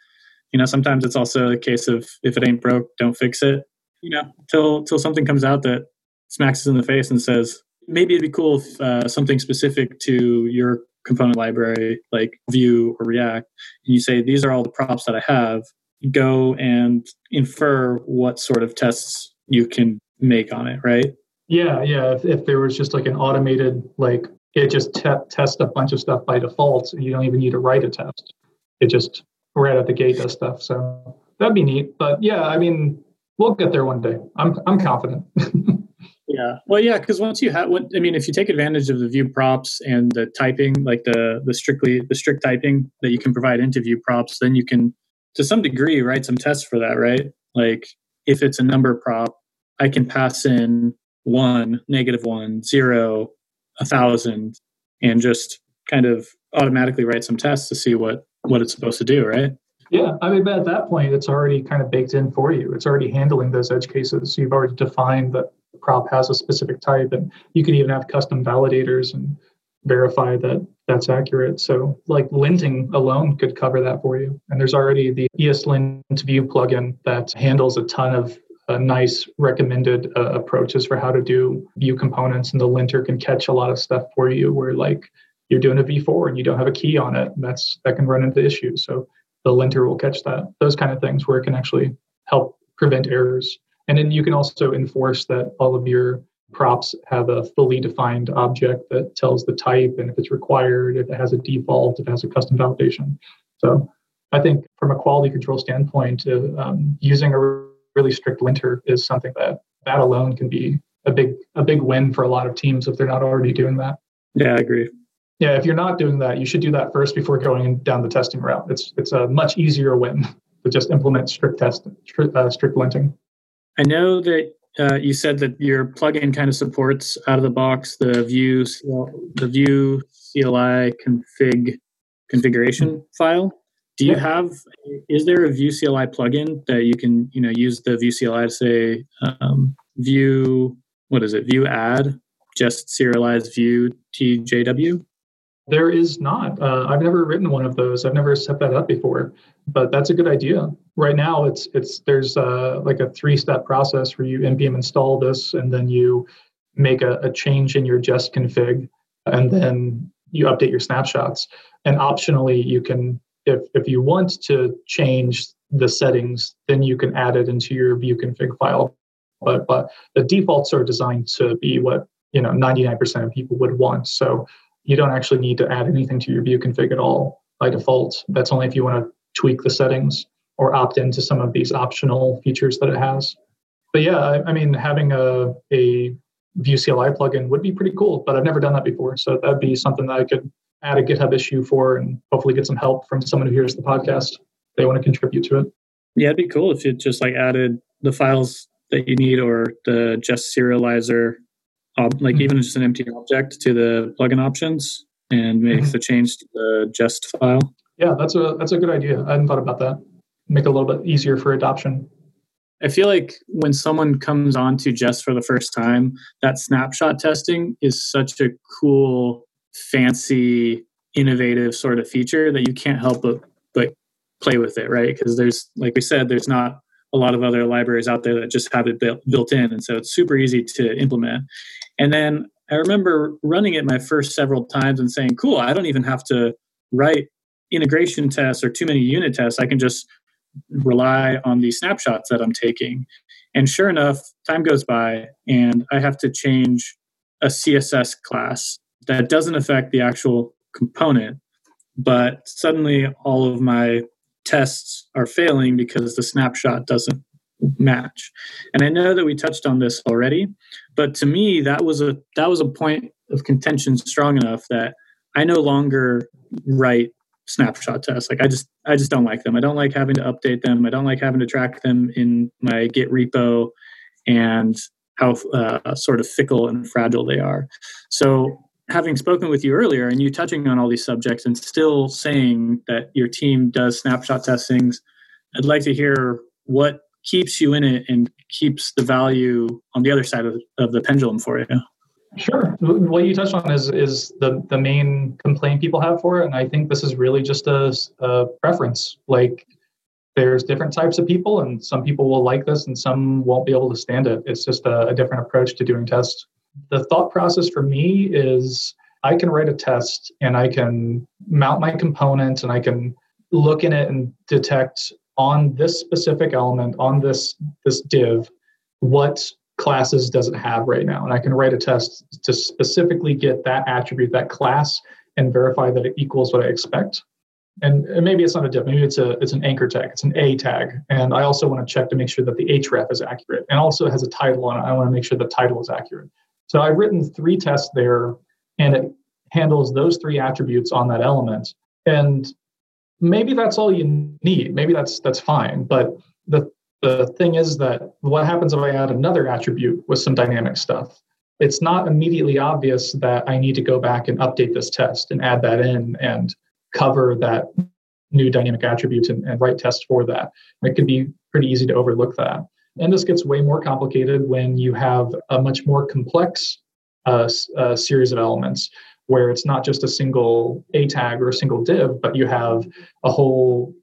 you know sometimes it's also a case of if it ain't broke don't fix it. You know till till something comes out that smacks us in the face and says maybe it'd be cool if uh, something specific to your component library like vue or react and you say these are all the props that i have go and infer what sort of tests you can make on it right? Yeah yeah. If, if there was just like an automated like it just te- tests a bunch of stuff by default you don't even need to write a test it just right at the gate does stuff. So that'd be neat. But yeah, I mean, we'll get there one day. I'm I'm confident. yeah. Well, yeah, because once you have, I mean, if you take advantage of the Vue props and the typing, like the the strictly the strict typing that you can provide into Vue props, then you can, to some degree, write some tests for that, right? Like if it's a number prop, I can pass in one, negative one, zero, a thousand, and just kind of automatically write some tests to see what what it's supposed to do, right? Yeah, I mean, but at that point, it's already kind of baked in for you. It's already handling those edge cases. You've already defined that the prop has a specific type, and you can even have custom validators and verify that that's accurate. So, like linting alone could cover that for you. And there's already the ESLint Vue plugin that handles a ton of uh, nice recommended uh, approaches for how to do Vue components, and the linter can catch a lot of stuff for you. Where like you're doing a v-for and you don't have a key on it, and that's that can run into issues. So the linter will catch that. Those kind of things where it can actually help prevent errors. And then you can also enforce that all of your props have a fully defined object that tells the type and if it's required, if it has a default, if it has a custom validation. So I think from a quality control standpoint, uh, um, using a really strict linter is something that that alone can be a big a big win for a lot of teams if they're not already doing that. Yeah, I agree. Yeah, if you're not doing that, you should do that first before going down the testing route. It's it's a much easier win to just implement strict test strict, uh, strict linting. I know that uh, you said that your plugin kind of supports out of the box the Vue the Vue CLI config configuration file. Do you yeah. have is there a Vue CLI plugin that you can you know use the Vue CLI to say um, Vue what is it Vue add Jest Serializer Vue TJW? There is not. Uh, I've never written one of those. I've never set that up before, but that's a good idea. Right now, it's it's there's uh, like a three step process where you npm install this, and then you make a, a change in your jest config, and then you update your snapshots. And optionally, you can if if you want to change the settings, then you can add it into your Vue config file. But but the defaults are designed to be what you know 99% of people would want. So you don't actually need to add anything to your Vue config at all by default. That's only if you want to tweak the settings or opt into some of these optional features that it has. But yeah, I, I mean, having a, a Vue CLI plugin would be pretty cool, but I've never done that before. So that'd be something that I could add a GitHub issue for and hopefully get some help from someone who hears the podcast. They want to contribute to it. Yeah, it'd be cool if you just like added the files that you need or the Jest serializer ob- like even just an empty object to the plugin options and make mm-hmm. the change to the jest file. Yeah, that's a that's a good idea. I hadn't thought about that. Make it a little bit easier for adoption. I feel like when someone comes on to Jest for the first time, that snapshot testing is such a cool, fancy, innovative sort of feature that you can't help but but play with it, right? Because there's like we said, there's not a lot of other libraries out there that just have it built, built in, and so it's super easy to implement. And then I remember running it my first several times and saying, cool, I don't even have to write integration tests or too many unit tests. I can just rely on the snapshots that I'm taking. And sure enough, time goes by and I have to change a CSS class that doesn't affect the actual component, but suddenly all of my tests are failing because the snapshot doesn't match. And I know that we touched on this already, but to me that was a that was a point of contention strong enough that I no longer write snapshot tests. Like I just I just don't like them. I don't like having to update them. I don't like having to track them in my Git repo and how uh, sort of fickle and fragile they are. So having spoken with you earlier and you touching on all these subjects and still saying that your team does snapshot testings, I'd like to hear what keeps you in it and keeps the value on the other side of, of the pendulum for you. Sure. What you touched on is is the the main complaint people have for it, and I think this is really just a, a preference. Like, there's different types of people, and some people will like this, and some won't be able to stand it. It's just a, a different approach to doing tests. The thought process for me is I can write a test, and I can mount my component, and I can look in it and detect on this specific element on this this div what classes does it have right now? And i can write a test to specifically get that attribute that class and verify that it equals what i expect. And, maybe it's not a div maybe it's a it's an anchor tag it's an a tag. And i also want to check to make sure that the href is accurate and also has a title on it. I want to make sure the title is accurate so i've written three tests there and it handles those three attributes on that element and maybe that's all you need. Maybe that's that's fine. But the the thing is that what happens if I add another attribute with some dynamic stuff? It's not immediately obvious that I need to go back and update this test and add that in and cover that new dynamic attribute and, and write tests for that. It could be pretty easy to overlook that. And this gets way more complicated when you have a much more complex uh, uh, series of elements where it's not just a single a tag or a single div but you have a whole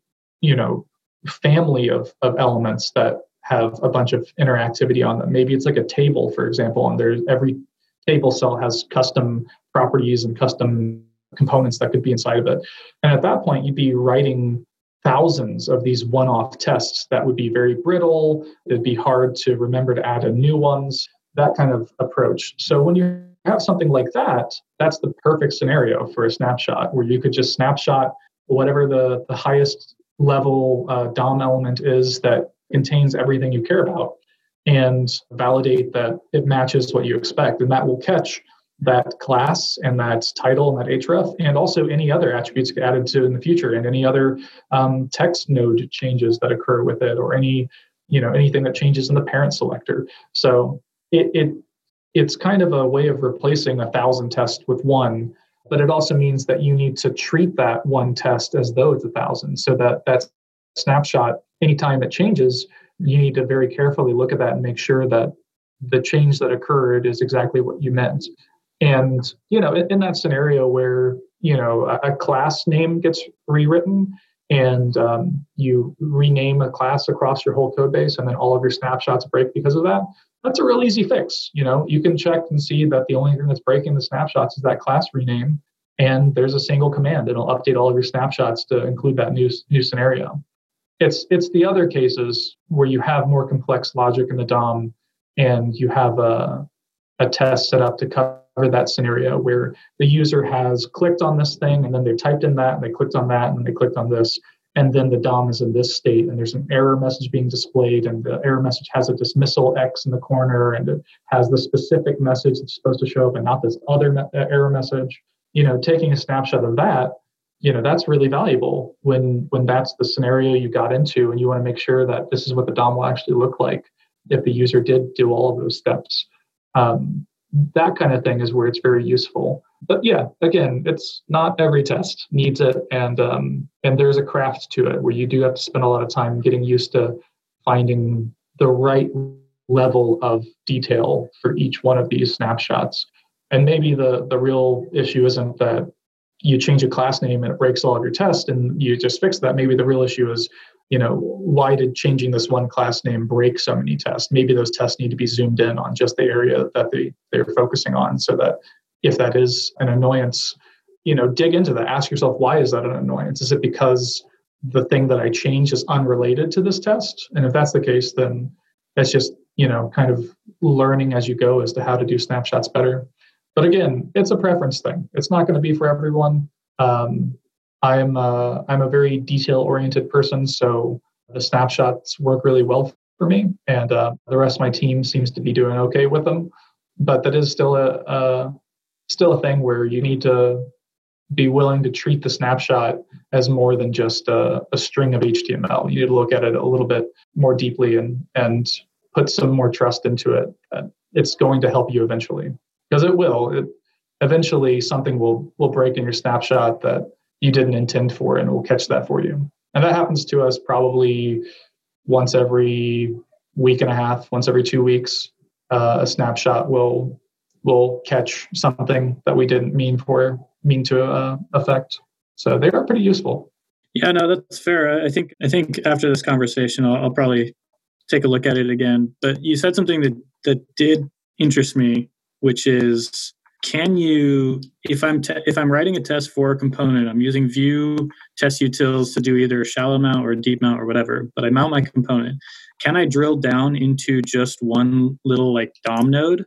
you know family of, of elements that have a bunch of interactivity on them. Maybe it's like a table for example and there's every table cell has custom properties and custom components that could be inside of it. And at that point you'd be writing thousands of these one-off tests that would be very brittle it'd be hard to remember to add in new ones that kind of approach so when you have something like that, that's the perfect scenario for a snapshot where you could just snapshot whatever the, the highest level uh, DOM element is that contains everything you care about and validate that it matches what you expect. And that will catch that class and that title and that href and also any other attributes added to in the future and any other um, text node changes that occur with it or any you know anything that changes in the parent selector. So it, it it's kind of a way of replacing a thousand tests with one but it also means that you need to treat that one test as though it's a thousand so that that snapshot anytime it changes you need to very carefully look at that and make sure that the change that occurred is exactly what you meant and you know in, that scenario where you know a, class name gets rewritten and um, you rename a class across your whole code base and then all of your snapshots break because of that that's a real easy fix. You know, you can check and see that the only thing that's breaking the snapshots is that class rename, and there's a single command. It'll update all of your snapshots to include that new new scenario. It's it's the other cases where you have more complex logic in the DOM, and you have a a test set up to cover that scenario where the user has clicked on this thing and then they typed in that and they clicked on that and they clicked on this and then the DOM is in this state, and there's an error message being displayed, and the error message has a dismissal X in the corner, and it has the specific message that's supposed to show up, and not this other me- uh, error message. You know, taking a snapshot of that, you know, that's really valuable when when that's the scenario you got into, and you want to make sure that this is what the DOM will actually look like if the user did do all of those steps. Um, that kind of thing is where it's very useful. But yeah again it's not every test needs it and um, and there's a craft to it where you do have to spend a lot of time getting used to finding the right level of detail for each one of these snapshots. And maybe the the real issue isn't that you change a class name and it breaks all of your tests and you just fix that. Maybe the real issue is you know, why did changing this one class name break so many tests? Maybe those tests need to be zoomed in on just the area that they, they're focusing on so that if that is an annoyance, you know, dig into that. Ask yourself, why is that an annoyance? Is it because the thing that I changed is unrelated to this test? And if that's the case, then that's just, you know, kind of learning as you go as to how to do snapshots better. But again, it's a preference thing. It's not going to be for everyone. Um, I'm a, I'm a very detail oriented person, so the snapshots work really well for me, and uh, the rest of my team seems to be doing okay with them. But that is still a, still a thing where you need to be willing to treat the snapshot as more than just a, a, string of HTML. You need to look at it a little bit more deeply and and put some more trust into it. It's going to help you eventually because it will. It, eventually, something will will break in your snapshot that you didn't intend for and we'll catch that for you. And that happens to us probably once every week and a half once every two weeks uh, a snapshot will will catch something that we didn't mean for mean to uh, affect. So they are pretty useful. Yeah no that's fair. I think i think after this conversation I'll, I'll probably take a look at it again. But you said something that that did interest me which is can you if i'm te- if i'm writing a test for a component i'm using Vue test utils to do either a shallow mount or a deep mount or whatever but i mount my component can i drill down into just one little like dom node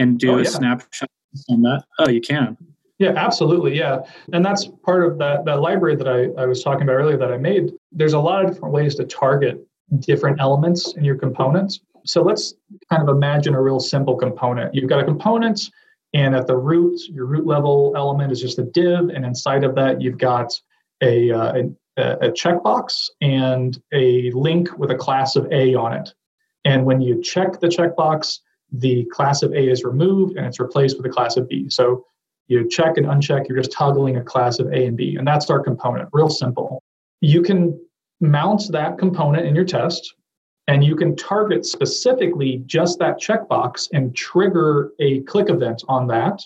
and do oh, a yeah. snapshot on that? Oh you can. Yeah absolutely yeah. And that's part of that that library that I, I was talking about earlier that i made. There's a lot of different ways to target different elements in your components. So let's kind of imagine a real simple component. You've got a component and at the root, your root level element is just a div, and inside of that, you've got a, uh, a, checkbox and a link with a class of A on it. And when you check the checkbox, the class of A is removed and it's replaced with a class of B. So you check and uncheck, you're just toggling a class of A and B. And that's our component, real simple. You can mount that component in your test and you can target specifically just that checkbox and trigger a click event on that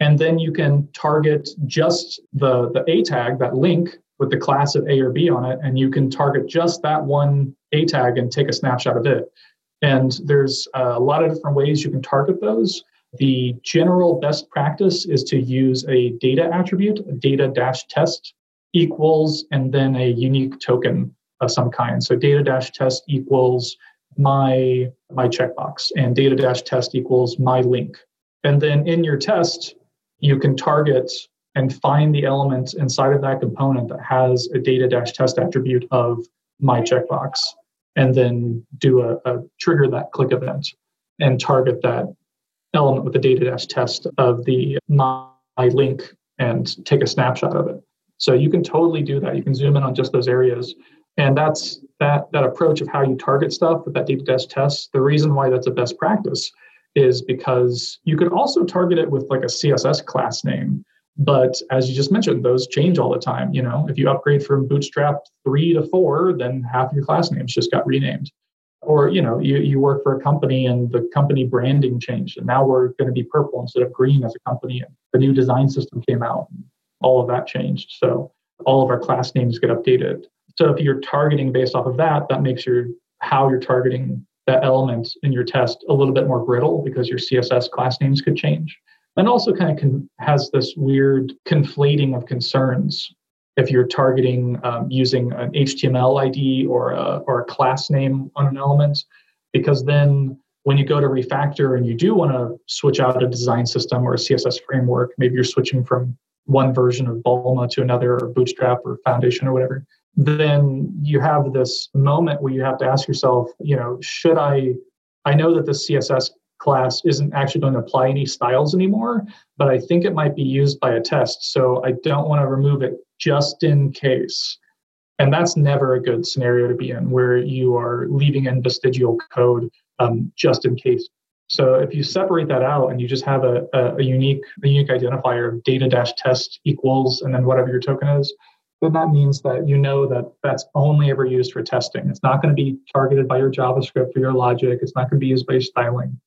And then you can target just the, the A tag, that link with the class of A or B on it, and you can target just that one A tag and take a snapshot of it. And there's a lot of different ways you can target those. The general best practice is to use a data attribute, data dash test equals, and then a unique token of some kind. So data dash test equals my my checkbox and data dash test equals my link. And then in your test, you can target and find the element inside of that component that has a data dash test attribute of my checkbox and then do a, a trigger that click event and target that element with the data dash test of the my link and take a snapshot of it. So you can totally do that. You can zoom in on just those areas. And that's that that approach of how you target stuff with that deep dash test. The reason why that's a best practice is because you could also target it with like a CSS class name. But as you just mentioned, those change all the time. You know, if you upgrade from Bootstrap three to four, then half your class names just got renamed. Or, you know, you, you work for a company and the company branding changed. And now we're going to be purple instead of green as a company. And the new design system came out. All of that changed. So all of our class names get updated. So if you're targeting based off of that, that makes your how you're targeting that element in your test a little bit more brittle because your CSS class names could change. And also kind of con- has this weird conflating of concerns if you're targeting um, using an HTML ID or a, or a class name on an element, because then when you go to refactor and you do want to switch out a design system or a CSS framework, maybe you're switching from one version of Bulma to another or Bootstrap or Foundation or whatever, then you have this moment where you have to ask yourself, you know, should I? I know that the CSS class isn't actually going to apply any styles anymore, but I think it might be used by a test. So I don't want to remove it just in case. And that's never a good scenario to be in where you are leaving in vestigial code um, just in case. So if you separate that out and you just have a, a, a unique a unique identifier data dash test equals and then whatever your token is, then that means that you know that that's only ever used for testing. It's not going to be targeted by your JavaScript or your logic. It's not going to be used by your styling.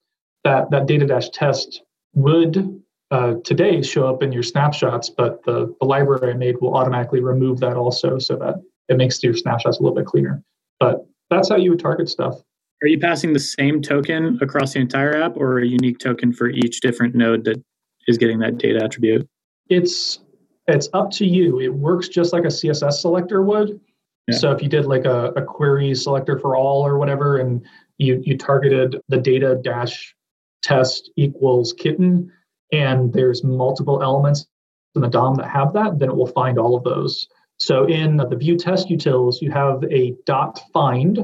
That that data dash test would uh, today show up in your snapshots, but the, the library I made will automatically remove that also so that it makes your snapshots a little bit cleaner. But that's how you would target stuff. Are you passing the same token across the entire app or a unique token for each different node that is getting that data attribute? It's it's up to you. It works just like a CSS selector would. Yeah. So if you did like a, a query selector for all or whatever, and you you targeted the data dash test equals kitten, and there's multiple elements in the DOM that have that, then it will find all of those. So in the Vue test utils, you have a dot find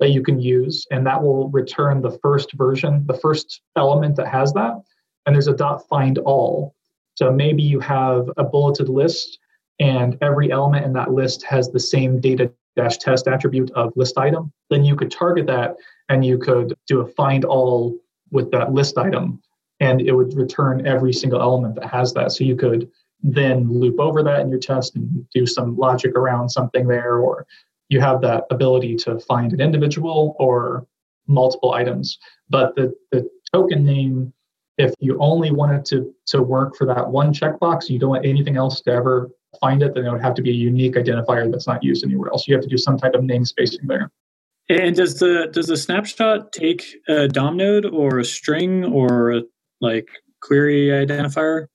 that you can use, and that will return the first version, the first element that has that. And there's a dot find all. So maybe you have a bulleted list, and every element in that list has the same data dash test attribute of list item. Then you could target that and you could do a find all with that list item and it would return every single element that has that. So you could then loop over that in your test and do some logic around something there, or you have that ability to find an individual or multiple items. But the, the token name, if you only wanted to, to work for that one checkbox, you don't want anything else to ever find it, then it would have to be a unique identifier that's not used anywhere else. You have to do some type of name spacing there. And does the does the snapshot take a DOM node or a string or a like query identifier?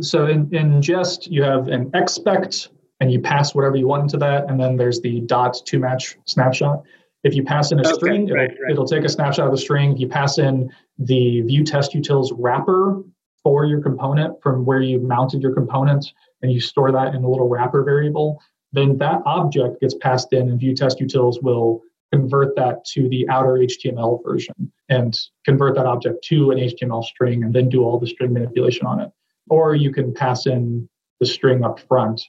So in, in Jest, you have an expect and you pass whatever you want into that. And then there's the dot to match snapshot. If you pass in a okay, string, right, it'll, right. it'll take a snapshot of the string. If You pass in the Vue test utils wrapper for your component from where you mounted your component and you store that in a little wrapper variable. Then that object gets passed in and Vue test utils will convert that to the outer HTML version and convert that object to an HTML string and then do all the string manipulation on it. Or you can pass in the string up front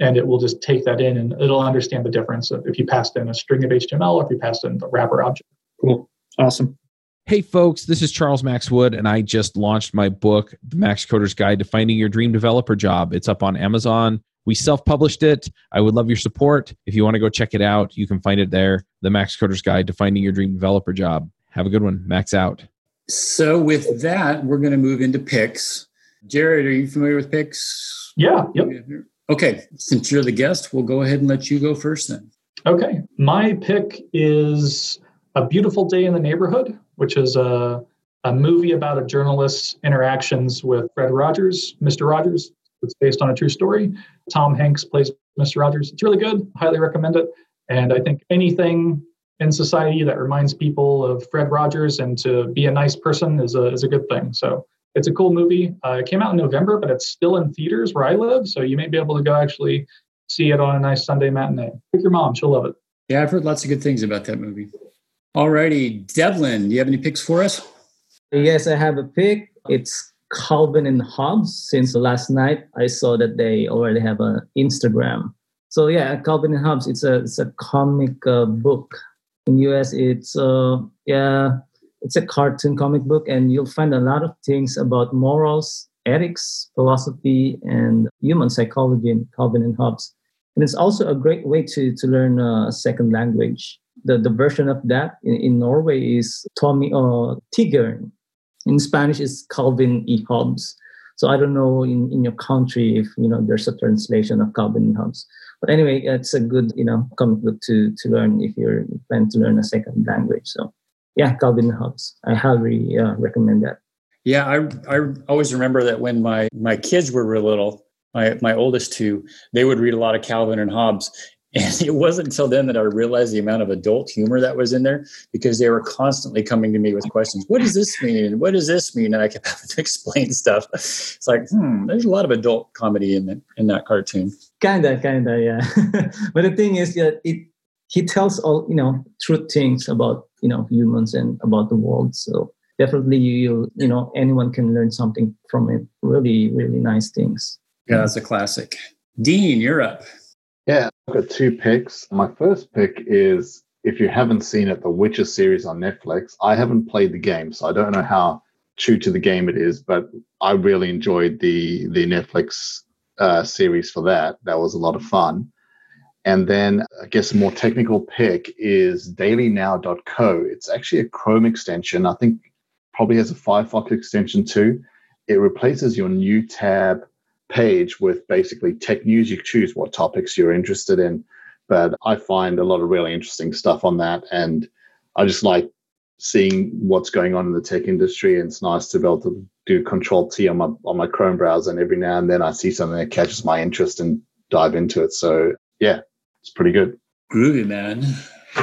and it will just take that in and it'll understand the difference of if you passed in a string of HTML or if you passed in the wrapper object. Cool. Awesome. Hey, folks, this is Charles Max Wood, and I just launched my book, The Max Coder's Guide to Finding Your Dream Developer Job. It's up on Amazon. We self published it. I would love your support. If you want to go check it out, you can find it there The Max Coder's Guide to Finding Your Dream Developer Job. Have a good one. Max out. So, with that, we're going to move into picks. Jared, are you familiar with Pix? Yeah. Yep. Okay. Since you're the guest, we'll go ahead and let you go first then. Okay. My pick is A Beautiful Day in the Neighborhood, which is a, a movie about a journalist's interactions with Fred Rogers, Mr. Rogers. It's based on a true story. Tom Hanks plays Mr. Rogers. It's really good. Highly recommend it. And I think anything in society that reminds people of Fred Rogers and to be a nice person is a, is a good thing. So it's a cool movie. Uh, it came out in November, but it's still in theaters where I live. So you may be able to go actually see it on a nice Sunday matinee. Pick your mom, she'll love it. Yeah, I've heard lots of good things about that movie. All righty, Devlin, do you have any picks for us? Yes, I have a pick. It's Calvin and Hobbes. Since last night, I saw that they already have an Instagram. So yeah, Calvin and Hobbes. It's a it's a comic uh, book. In US, it's uh yeah, it's a cartoon comic book, and you'll find a lot of things about morals, ethics, philosophy, and human psychology in Calvin and Hobbes. And it's also a great way to to learn a second language. The the version of that in, in Norway is Tommy uh, Tigern in Spanish is Calvin E. Hobbes. So I don't know in, in your country if you know there's a translation of Calvin and Hobbes. But anyway, it's a good you know comic book to to learn if you're planning to learn a second language. So yeah, Calvin. Hobbes. I highly uh, recommend that. Yeah, I I always remember that when my my kids were real little, my my oldest two, they would read a lot of Calvin and Hobbes, and it wasn't until then that I realized the amount of adult humor that was in there because they were constantly coming to me with questions. What does this mean? And what does this mean? And I kept having to explain stuff. It's like, hmm, there's a lot of adult comedy in the, in that cartoon. Kinda, kinda, yeah. but the thing is that it he tells all you know truth things about you know humans and about the world. So definitely you you know anyone can learn something from it. Really, really nice things. Yeah, that's a classic. Dean, you're up. Yeah, I've got two picks. My first pick is if you haven't seen it, the Witcher series on Netflix. I haven't played the game, so I don't know how true to the game it is, but I really enjoyed the the Netflix uh, series for that. That was a lot of fun. And then I guess a more technical pick is dailynow.co. It's actually a Chrome extension. I think probably has a Firefox extension too. It replaces your new tab page with basically tech news. You choose what topics you're interested in. But I find a lot of really interesting stuff on that. And I just like seeing what's going on in the tech industry. And it's nice to be able to do control T on my on my Chrome browser. And every now and then I see something that catches my interest and dive into it. So yeah, it's pretty good. Groovy, man.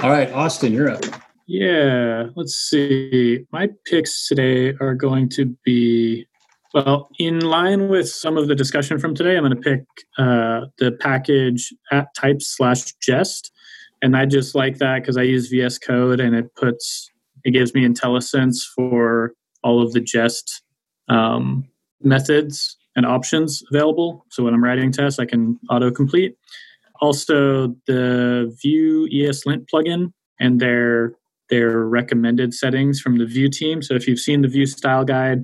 All right, Austin, you're up. Yeah, let's see. My picks today are going to be well, in line with some of the discussion from today, I'm going to pick uh, the package at type slash jest. And I just like that because I use VS Code and it puts, it gives me IntelliSense for all of the jest um, methods and options available. So when I'm writing tests, I can autocomplete. Also, the Vue ESLint plugin and their their recommended settings from the Vue team. So if you've seen the Vue style guide,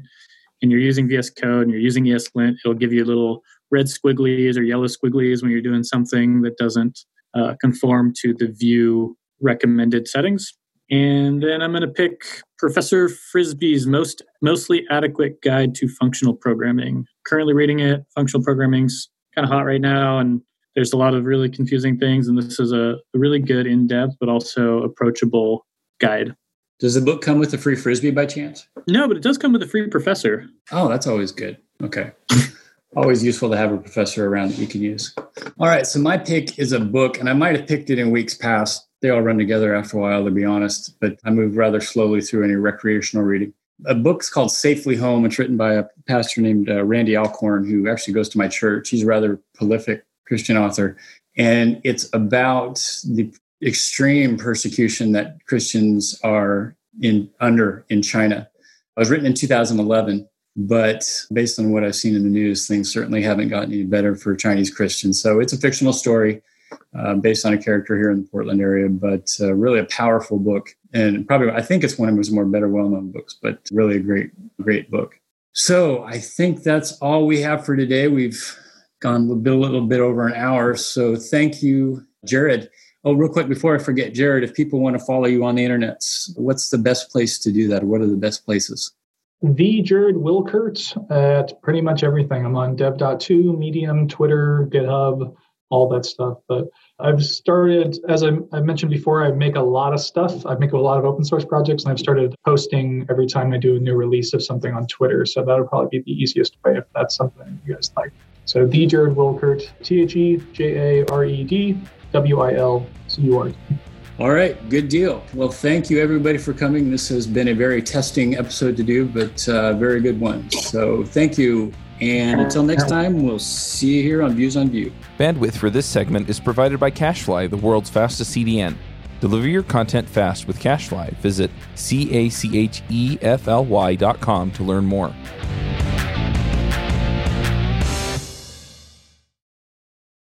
and you're using VS Code and you're using ESLint, it'll give you little red squigglies or yellow squigglies when you're doing something that doesn't uh, conform to the Vue recommended settings. And then I'm going to pick Professor Frisby's most mostly adequate guide to functional programming. Currently reading it. Functional programming's kind of hot right now, and there's a lot of really confusing things. And this is a, really good, in-depth, but also approachable guide. Does the book come with a free frisbee by chance? No, but it does come with a free professor. Oh, that's always good. Okay. always useful to have a professor around that you can use. All right. So my pick is a book, and I might have picked it in weeks past. They all run together after a while, to be honest, but I move rather slowly through any recreational reading. A book's called Safely Home. It's written by a pastor named uh, Randy Alcorn, who actually goes to my church. He's a rather prolific Christian author. And it's about the extreme persecution that Christians are in under in China. It was written in 2011, but based on what I've seen in the news, things certainly haven't gotten any better for Chinese Christians. So it's a fictional story uh, based on a character here in the Portland area, but uh, really a powerful book. And probably, I think it's one of his more better well known books, but really a great, great book. So I think that's all we have for today. We've gone a little bit over an hour. So thank you, Jared. Oh, real quick before I forget, Jared, if people want to follow you on the internet, what's the best place to do that? What are the best places? the Jared Wilcurt at pretty much everything. I'm on dev.to, Medium, Twitter, GitHub, all that stuff. But I've started, as I, I, mentioned before, I make a lot of stuff. I make a lot of open source projects, and I've started posting every time I do a new release of something on Twitter. So that'll probably be the easiest way if that's something you guys like. So the Jared Wilcurt, T H E J A R E D W I L C U R T. All right, good deal. Well, thank you everybody for coming. This has been a very testing episode to do, but uh, very good one. So thank you. And until next time, we'll see you here on Views on Vue. Bandwidth for this segment is provided by CacheFly, the world's fastest CDN. Deliver your content fast with CacheFly. Visit C A C H E F L Y dot com to learn more.